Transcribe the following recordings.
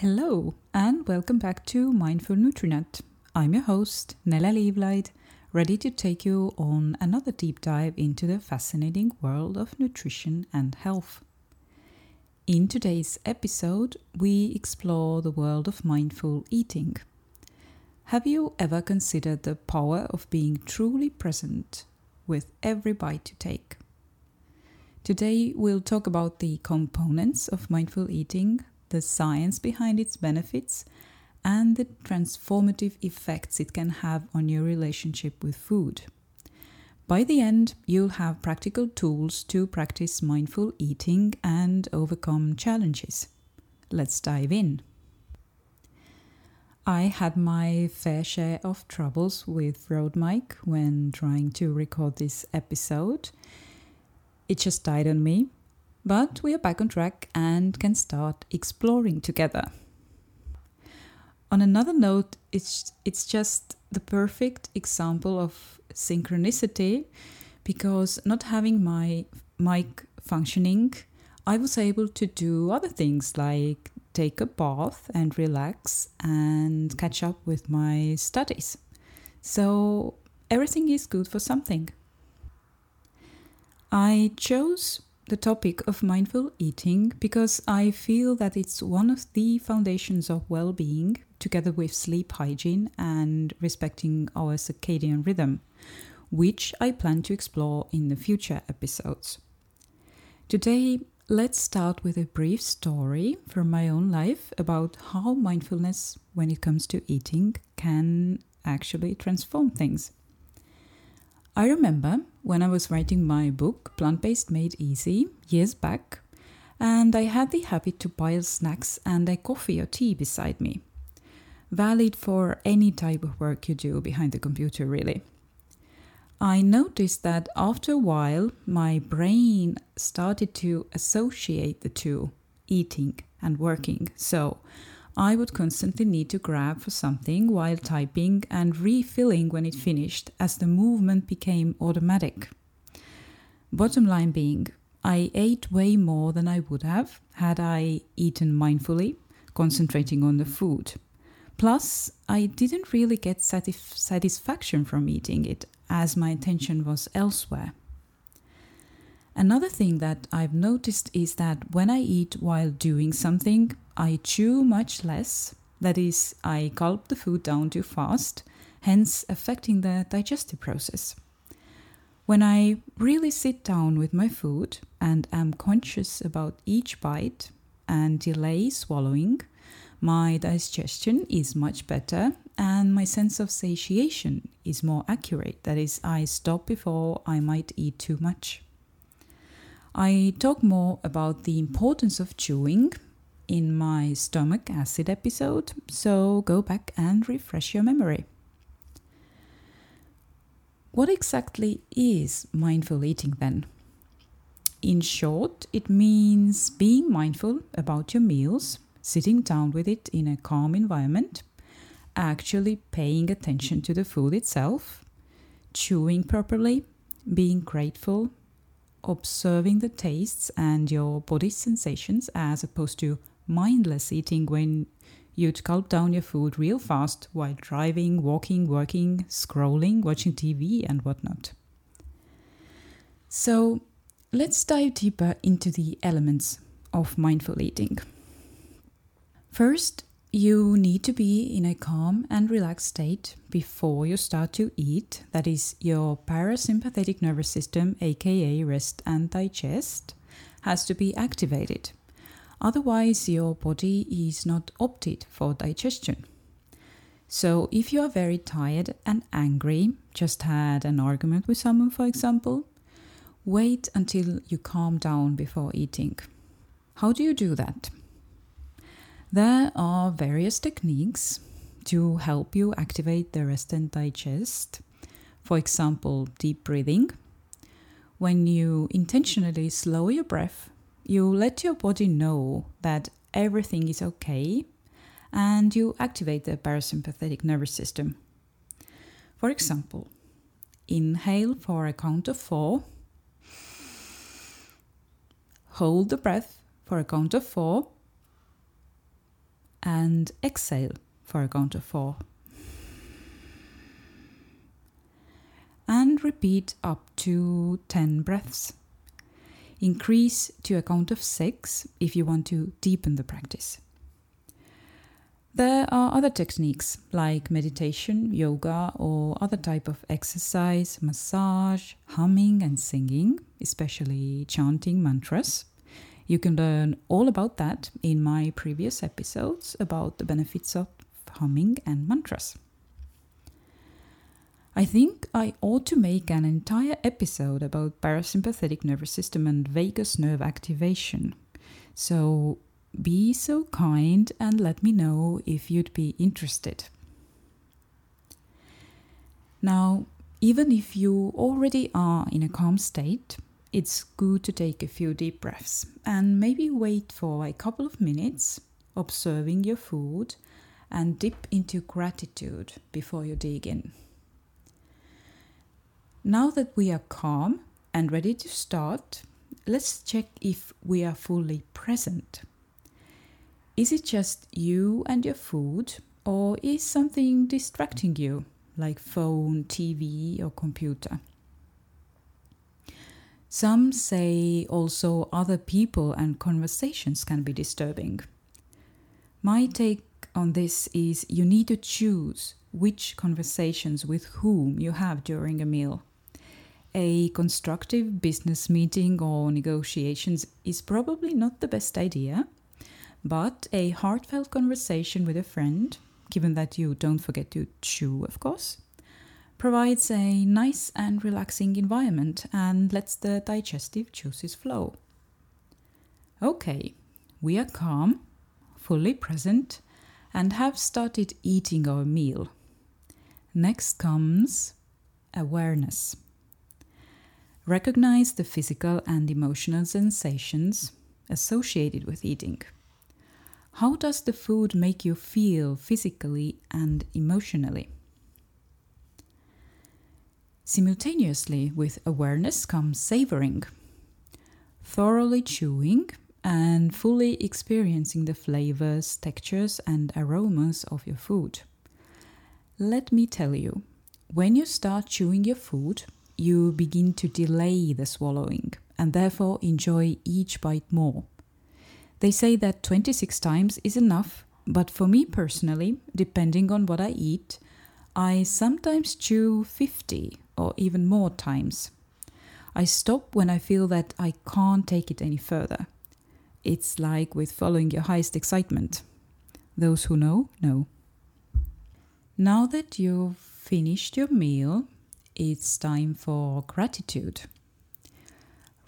Hello, and welcome back to Mindful Nutrinut. I'm your host, Nele Liivlaid, ready to take you on another deep dive into the fascinating world of nutrition and health. In today's episode, we explore the world of mindful eating. Have you ever considered the power of being truly present with every bite you take? Today, we'll talk about the components of mindful eating, the science behind its benefits, and the transformative effects it can have on your relationship with food. By the end, you'll have practical tools to practice mindful eating and overcome challenges. Let's dive in. I had my fair share of troubles with mic when trying to record this episode. It just died on me, but we are back on track and can start exploring together. On another note, it's, it's just the perfect example of synchronicity because not having my mic functioning, I was able to do other things like take a bath and relax and catch up with my studies. So everything is good for something. I chose the topic of mindful eating because I feel that it's one of the foundations of well being, together with sleep hygiene and respecting our circadian rhythm, which I plan to explore in the future episodes. Today, let's start with a brief story from my own life about how mindfulness, when it comes to eating, can actually transform things. I remember when I was writing my book, Plant Based Made Easy, years back, and I had the habit to pile snacks and a coffee or tea beside me. Valid for any type of work you do behind the computer, really. I noticed that after a while, my brain started to associate the two, eating and working. So I would constantly need to grab for something while typing and refilling when it finished, as the movement became automatic. Bottom line being, I ate way more than I would have had I eaten mindfully, concentrating on the food. Plus, I didn't really get satisf- satisfaction from eating it, as my attention was elsewhere. Another thing that I've noticed is that when I eat while doing something, I chew much less. That is, I gulp the food down too fast, hence affecting the digestive process. When I really sit down with my food and am conscious about each bite and delay swallowing, my digestion is much better and my sense of satiation is more accurate. That is, I stop before I might eat too much. I talk more about the importance of chewing in my stomach acid episode, so go back and refresh your memory. What exactly is mindful eating then? In short, it means being mindful about your meals, sitting down with it in a calm environment, actually paying attention to the food itself, chewing properly, being grateful, observing the tastes and your body's sensations as opposed to mindless eating when you'd gulp down your food real fast while driving, walking, working, scrolling, watching TV, and whatnot. So, let's dive deeper into the elements of mindful eating. First, you need to be in a calm and relaxed state before you start to eat. That is, your parasympathetic nervous system, aka rest and digest, has to be activated. Otherwise, your body is not opted for digestion. So, if you are very tired and angry, just had an argument with someone, for example, wait until you calm down before eating. How do you do that? There are various techniques to help you activate the rest and digest. For example, deep breathing. When you intentionally slow your breath, you let your body know that everything is okay and you activate the parasympathetic nervous system. For example, inhale for a count of four, hold the breath for a count of four and exhale for a count of four. And repeat up to 10 breaths. Increase to a count of six if you want to deepen the practice. There are other techniques like meditation, yoga, or other type of exercise, massage, humming and singing, especially chanting mantras. You can learn all about that in my previous episodes about the benefits of humming and mantras. I think I ought to make an entire episode about parasympathetic nervous system and vagus nerve activation. So be so kind and let me know if you'd be interested. Now, even if you already are in a calm state, it's good to take a few deep breaths and maybe wait for a couple of minutes observing your food and dip into gratitude before you dig in. Now that we are calm and ready to start, let's check if we are fully present. Is it just you and your food, or is something distracting you, like phone, TV, or computer? Some say also other people and conversations can be disturbing. My take on this is you need to choose which conversations with whom you have during a meal. A constructive business meeting or negotiations is probably not the best idea, but a heartfelt conversation with a friend, given that you don't forget to chew, of course, provides a nice and relaxing environment and lets the digestive juices flow. Okay, we are calm, fully present, and have started eating our meal. Next comes awareness. Recognize the physical and emotional sensations associated with eating. How does the food make you feel physically and emotionally? Simultaneously with awareness comes savoring, thoroughly chewing and fully experiencing the flavors, textures, and aromas of your food. Let me tell you, when you start chewing your food, you begin to delay the swallowing and therefore enjoy each bite more. They say that 26 times is enough, but for me personally, depending on what I eat, I sometimes chew 50 or even more times. I stop when I feel that I can't take it any further. It's like with following your highest excitement. Those who know, know. Now that you've finished your meal, it's time for gratitude.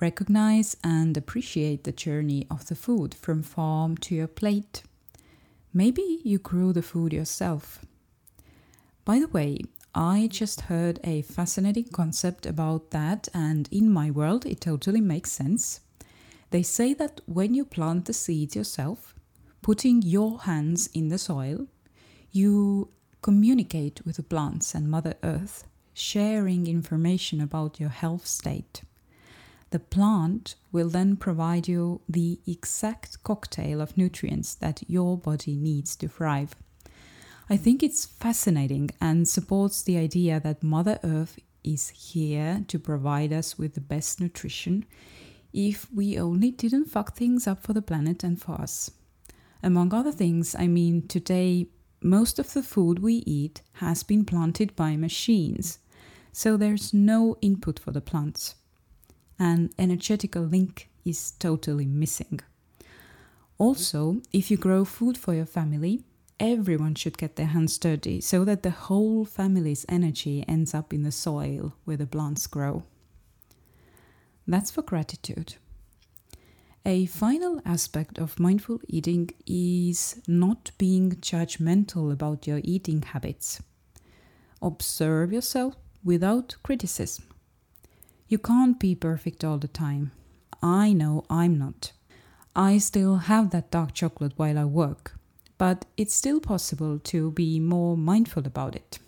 Recognize and appreciate the journey of the food from farm to your plate. Maybe you grew the food yourself. By the way, I just heard a fascinating concept about that, and in my world, it totally makes sense. They say that when you plant the seeds yourself, putting your hands in the soil, you communicate with the plants and Mother Earth, sharing information about your health state. The plant will then provide you the exact cocktail of nutrients that your body needs to thrive. I think it's fascinating and supports the idea that Mother Earth is here to provide us with the best nutrition if we only didn't fuck things up for the planet and for us. Among other things, I mean, today most of the food we eat has been planted by machines, so there's no input for the plants. An energetical link is totally missing. Also, if you grow food for your family, everyone should get their hands dirty so that the whole family's energy ends up in the soil where the plants grow. That's for gratitude. A final aspect of mindful eating is not being judgmental about your eating habits. Observe yourself without criticism. You can't be perfect all the time. I know I'm not. I still have that dark chocolate while I work but it's still possible to be more mindful about it.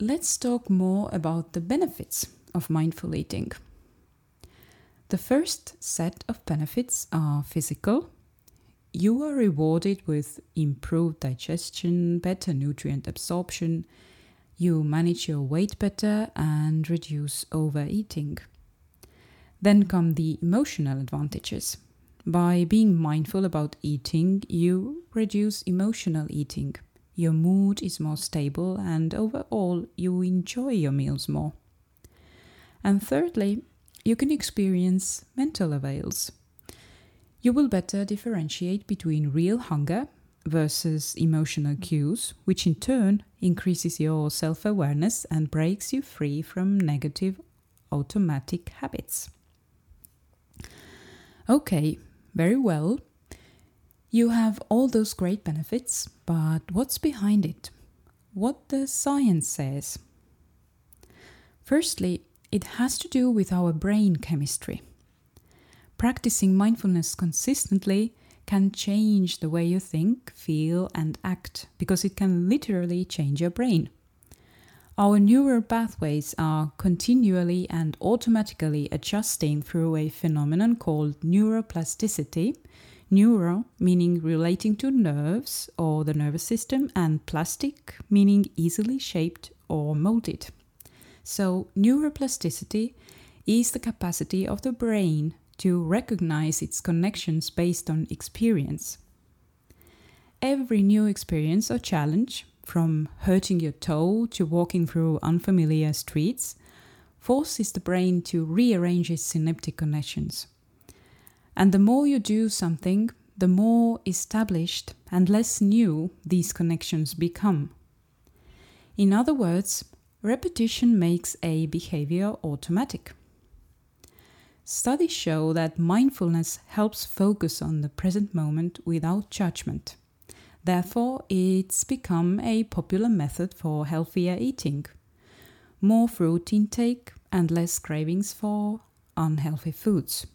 Let's talk more about the benefits of mindful eating. The first set of benefits are physical. you are rewarded with improved digestion, better nutrient absorption, you manage your weight better and reduce overeating. Then come the emotional advantages. By being mindful about eating, you reduce emotional eating. Your mood is more stable, and overall, you enjoy your meals more. And thirdly, you can experience mental avails. You will better differentiate between real hunger versus emotional cues, which in turn increases your self awareness and breaks you free from negative automatic habits. Okay, very well. You have all those great benefits, but what's behind it? What the science says? Firstly, it has to do with our brain chemistry. Practicing mindfulness consistently can change the way you think, feel, and act because it can literally change your brain. Our neural pathways are continually and automatically adjusting through a phenomenon called neuroplasticity. Neuro meaning relating to nerves or the nervous system, and plastic meaning easily shaped or molded. So, neuroplasticity is the capacity of the brain to recognize its connections based on experience. Every new experience or challenge, from hurting your toe to walking through unfamiliar streets, forces the brain to rearrange its synaptic connections. And the more you do something, the more established and less new these connections become. In other words, repetition makes a behavior automatic. Studies show that mindfulness helps focus on the present moment without judgment. Therefore, it's become a popular method for healthier eating. More fruit intake and less cravings for unhealthy foods.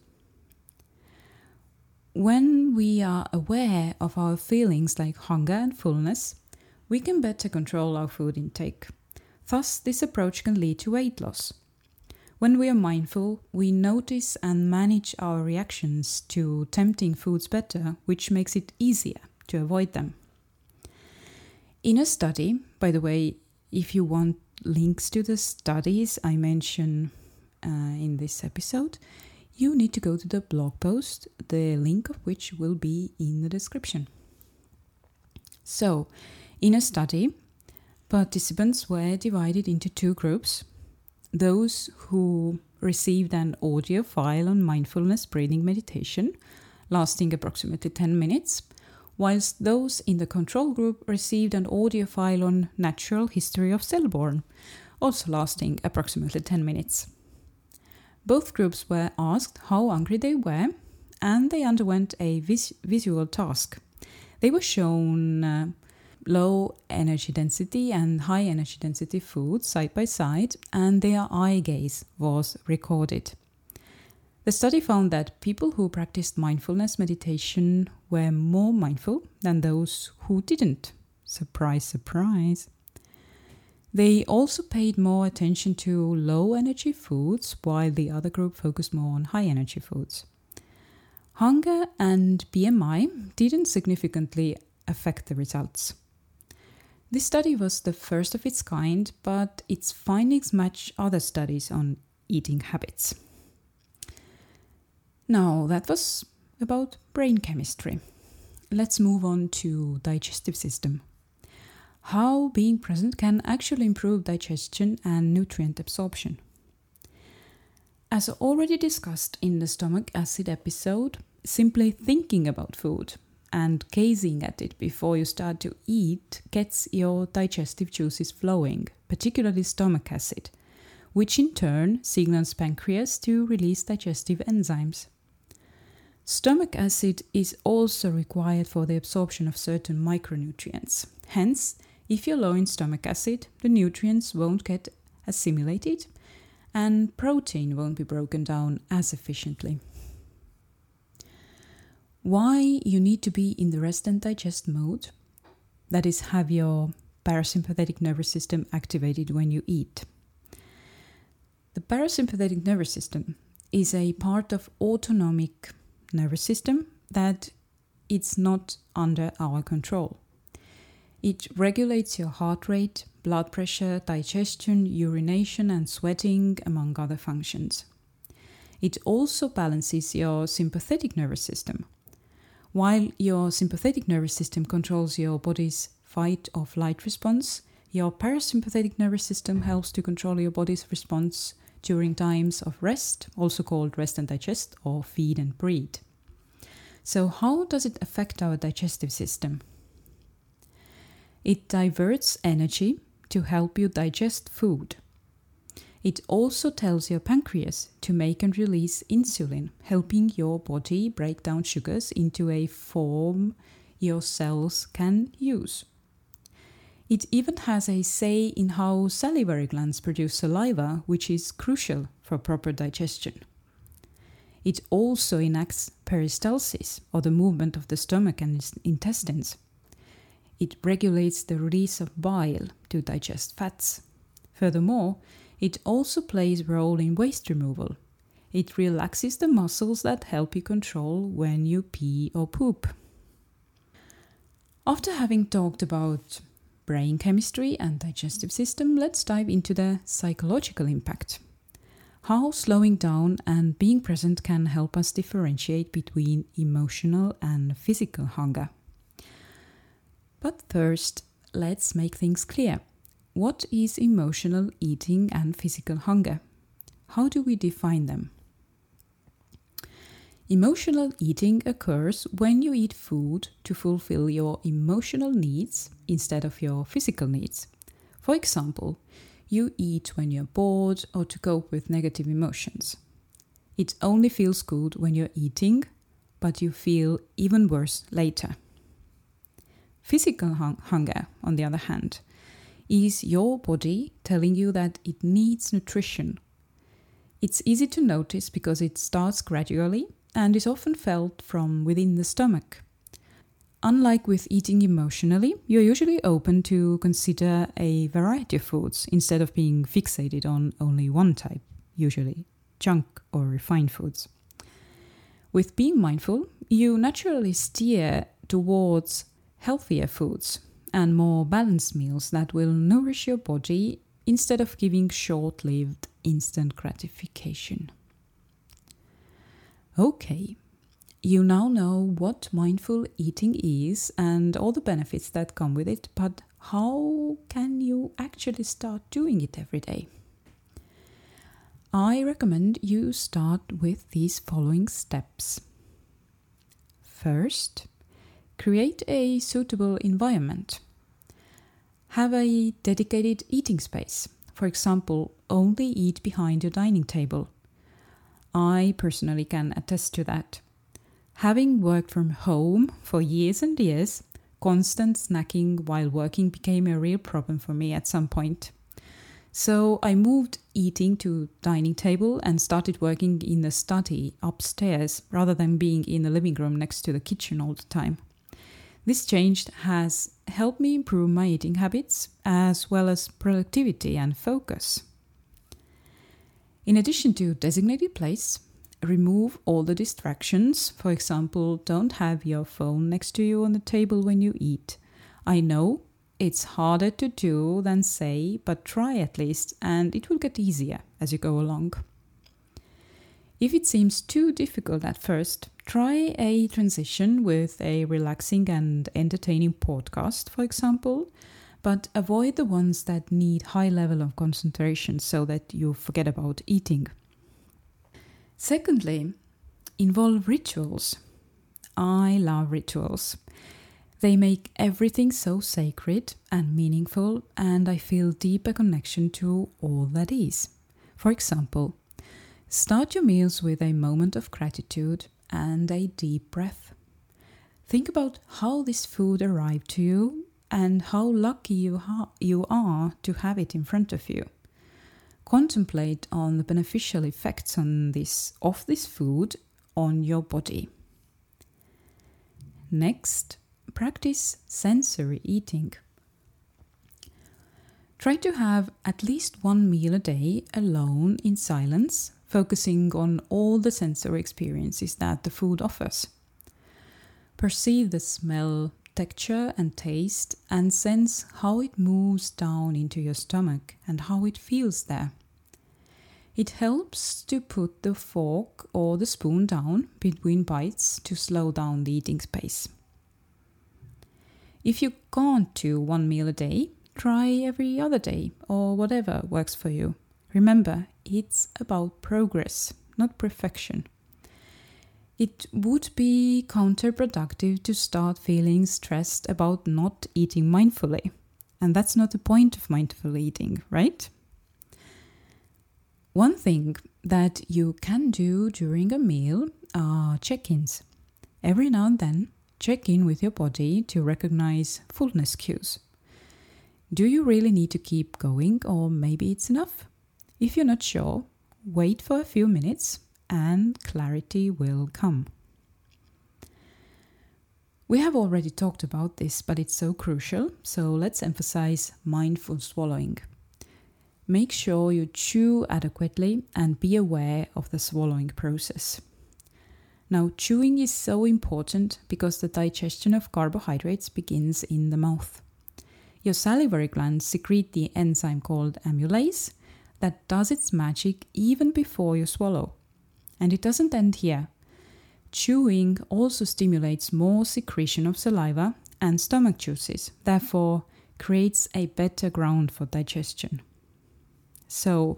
When we are aware of our feelings like hunger and fullness, we can better control our food intake. Thus, this approach can lead to weight loss. When we are mindful, we notice and manage our reactions to tempting foods better, which makes it easier to avoid them. In a study, by the way, if you want links to the studies I mention uh, in this episode, you need to go to the blog post, the link of which will be in the description. So, in a study, participants were divided into two groups those who received an audio file on mindfulness breathing meditation lasting approximately 10 minutes, whilst those in the control group received an audio file on natural history of Selborne, also lasting approximately 10 minutes. Both groups were asked how hungry they were, and they underwent a vis- visual task. They were shown uh, low energy density and high energy density foods side by side, and their eye gaze was recorded. The study found that people who practiced mindfulness meditation were more mindful than those who didn't. Surprise, surprise. They also paid more attention to low energy foods, while the other group focused more on high energy foods. Hunger and BMI didn't significantly affect the results. This study was the first of its kind, but its findings match other studies on eating habits. Now, that was about brain chemistry. Let's move on to digestive system. How being present can actually improve digestion and nutrient absorption. As already discussed in the stomach acid episode, simply thinking about food and gazing at it before you start to eat gets your digestive juices flowing, particularly stomach acid, which in turn signals pancreas to release digestive enzymes. Stomach acid is also required for the absorption of certain micronutrients. Hence, if you're low in stomach acid, the nutrients won't get assimilated and protein won't be broken down as efficiently why you need to be in the rest and digest mode, that is, have your parasympathetic nervous system activated when you eat. The parasympathetic nervous system is a part of autonomic nervous system that it's not under our control. It regulates your heart rate, blood pressure, digestion, urination, and sweating, among other functions. It also balances your sympathetic nervous system. While your sympathetic nervous system controls your body's fight or flight response, your parasympathetic nervous system helps to control your body's response during times of rest, also called rest and digest or feed and breathe. So, how does it affect our digestive system? It diverts energy to help you digest food. It also tells your pancreas to make and release insulin, helping your body break down sugars into a form your cells can use. It even has a say in how salivary glands produce saliva, which is crucial for proper digestion. It also enacts peristalsis, or the movement of the stomach and intestines. It regulates the release of bile to digest fats. Furthermore, it also plays a role in waste removal. It relaxes the muscles that help you control when you pee or poop. After having talked about brain chemistry and digestive system, let's dive into the psychological impact. How slowing down and being present can help us differentiate between emotional and physical hunger. But first, let's make things clear. What is emotional eating and physical hunger? How do we define them? Emotional eating occurs when you eat food to fulfill your emotional needs instead of your physical needs. For example, you eat when you're bored or to cope with negative emotions. It only feels good when you're eating, but you feel even worse later. Physical hung- hunger, on the other hand, is your body telling you that it needs nutrition. It's easy to notice because it starts gradually and is often felt from within the stomach. Unlike with eating emotionally, you're usually open to consider a variety of foods instead of being fixated on only one type, usually junk or refined foods. With being mindful, you naturally steer towards healthier foods and more balanced meals that will nourish your body instead of giving short lived instant gratification. Okay, you now know what mindful eating is and all the benefits that come with it, but how can you actually start doing it every day? I recommend you start with these following steps. First, create a suitable environment. Have a dedicated eating space. For example, only eat behind your dining table I personally can attest to that. Having worked from home for years and years, constant snacking while working became a real problem for me at some point. So I moved eating to dining table and started working in the study upstairs rather than being in the living room next to the kitchen all the time. This change has helped me improve my eating habits as well as productivity and focus. In addition to designated place, remove all the distractions. For example, don't have your phone next to you on the table when you eat. I know it's harder to do than say, but try at least, and it will get easier as you go along. If it seems too difficult at first, try a transition with a relaxing and entertaining podcast, for example, but avoid the ones that need high level of concentration so that you forget about eating. Secondly, involve rituals. I love rituals. They make everything so sacred and meaningful, and I feel deeper connection to all that is. For example, start your meals with a moment of gratitude and a deep breath. Think about how this food arrived to you and how lucky you, ha- you are to have it in front of you. Contemplate on the beneficial effects on this of this food on your body. Next, practice sensory eating. Try to have at least one meal a day alone in silence, focusing on all the sensory experiences that the food offers. Perceive the smell, texture, and taste, and sense how it moves down into your stomach and how it feels there. It helps to put the fork or the spoon down between bites to slow down the eating space. If you can't do one meal a day, try every other day or whatever works for you. Remember, it's about progress, not perfection. It would be counterproductive to start feeling stressed about not eating mindfully. And that's not the point of mindful eating, right? One thing that you can do during a meal are check ins. Every now and then, check in with your body to recognize fullness cues. Do you really need to keep going, or maybe it's enough? If you're not sure, wait for a few minutes and clarity will come. We have already talked about this, but it's so crucial, so let's emphasize mindful swallowing. Make sure you chew adequately and be aware of the swallowing process. Now, chewing is so important because the digestion of carbohydrates begins in the mouth. Your salivary glands secrete the enzyme called amylase, that does its magic even before you swallow. And it doesn't end here. Chewing also stimulates more secretion of saliva and stomach juices, therefore, creates a better ground for digestion. So,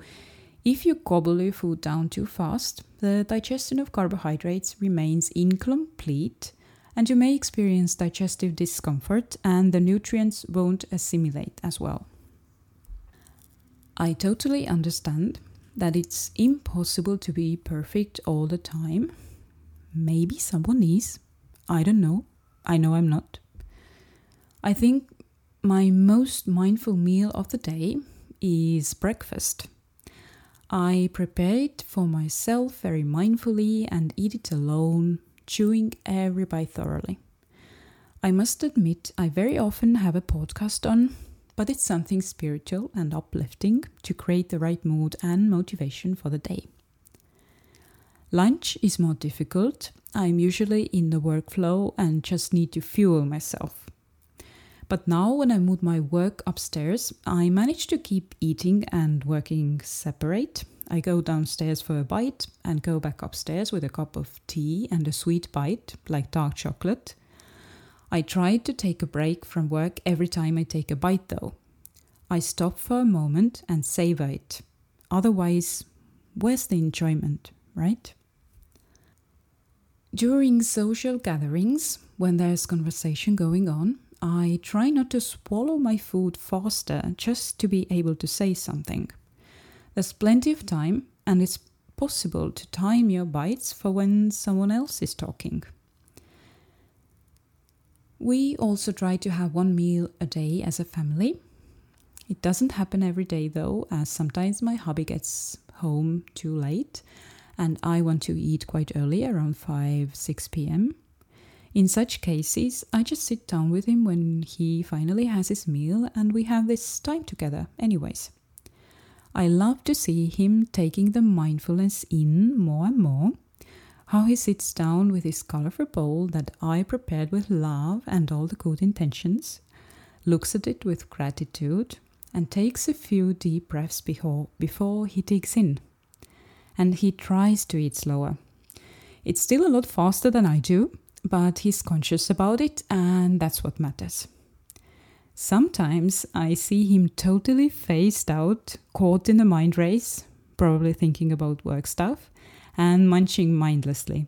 if you gobble your food down too fast, the digestion of carbohydrates remains incomplete and you may experience digestive discomfort and the nutrients won't assimilate as well. I totally understand that it's impossible to be perfect all the time. Maybe someone is. I don't know. I know I'm not. I think my most mindful meal of the day is breakfast. I prepare it for myself very mindfully and eat it alone, chewing every bite thoroughly. I must admit, I very often have a podcast on but it's something spiritual and uplifting to create the right mood and motivation for the day. Lunch is more difficult. I'm usually in the workflow and just need to fuel myself. But now, when I move my work upstairs, I manage to keep eating and working separate. I go downstairs for a bite and go back upstairs with a cup of tea and a sweet bite, like dark chocolate. I try to take a break from work every time I take a bite, though. I stop for a moment and savor it. Otherwise, where's the enjoyment, right? During social gatherings, when there's conversation going on, I try not to swallow my food faster just to be able to say something. There's plenty of time, and it's possible to time your bites for when someone else is talking. We also try to have one meal a day as a family. It doesn't happen every day though, as sometimes my hubby gets home too late and I want to eat quite early, around 5 6 pm. In such cases, I just sit down with him when he finally has his meal and we have this time together, anyways. I love to see him taking the mindfulness in more and more how he sits down with his colorful bowl that I prepared with love and all the good intentions, looks at it with gratitude, and takes a few deep breaths before, before he digs in. And he tries to eat slower. It's still a lot faster than I do, but he's conscious about it, and that's what matters. Sometimes I see him totally phased out, caught in a mind race, probably thinking about work stuff, and munching mindlessly.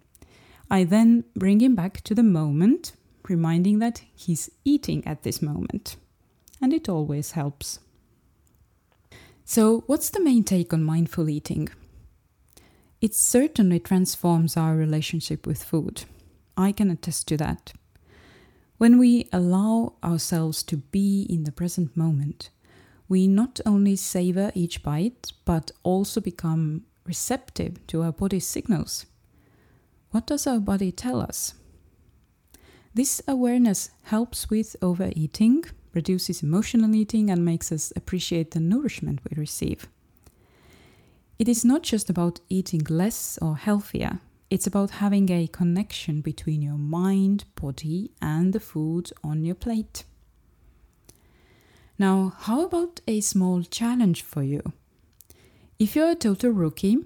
I then bring him back to the moment, reminding that he's eating at this moment. And it always helps. So, what's the main take on mindful eating? It certainly transforms our relationship with food. I can attest to that. When we allow ourselves to be in the present moment, we not only savor each bite, but also become receptive to our body's signals. What does our body tell us? This awareness helps with overeating, reduces emotional eating, and makes us appreciate the nourishment we receive. It is not just about eating less or healthier, It's about having a connection between your mind, body, and the food on your plate. Now, how about a small challenge for you? If you're a total rookie,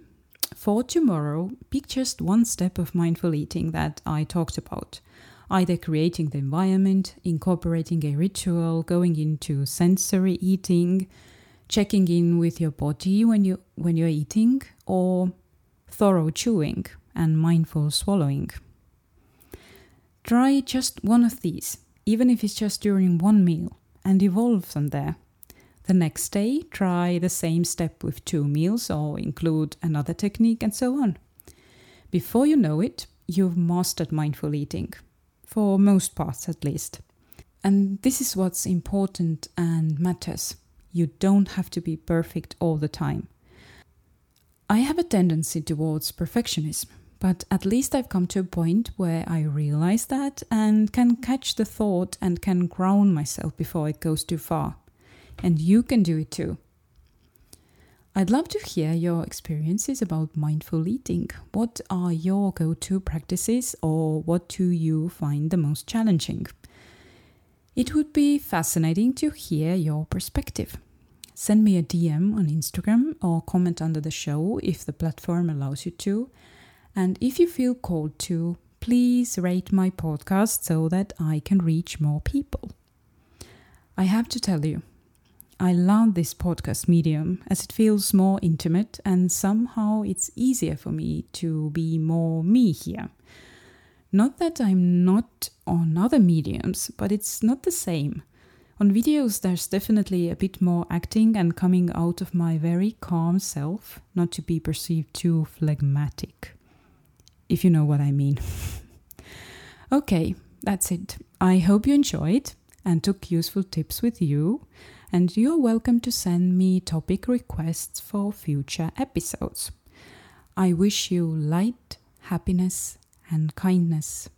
for tomorrow, pick just one step of mindful eating that I talked about. Either creating the environment, incorporating a ritual, going into sensory eating, checking in with your body when you when you're eating, or thorough chewing and mindful swallowing. Try just one of these, even if it's just during one meal and evolve from there. The next day, try the same step with two meals or include another technique and so on. Before you know it, you've mastered mindful eating, for most parts at least. And this is what's important and matters. You don't have to be perfect all the time. I have a tendency towards perfectionism, but at least I've come to a point where I realize that and can catch the thought and can ground myself before it goes too far. And you can do it too. I'd love to hear your experiences about mindful eating. What are your go to practices, or what do you find the most challenging? It would be fascinating to hear your perspective. Send me a DM on Instagram or comment under the show if the platform allows you to, and if you feel called to, please rate my podcast so that I can reach more people. I have to tell you, I love this podcast medium as it feels more intimate and somehow it's easier for me to be more me here. Not that I'm not on other mediums, but it's not the same. On videos, there's definitely a bit more acting and coming out of my very calm self, not to be perceived too phlegmatic if you know what I mean. okay, that's it. I hope you enjoyed and took useful tips with you. And you're welcome to send me topic requests for future episodes. I wish you light, happiness, and kindness.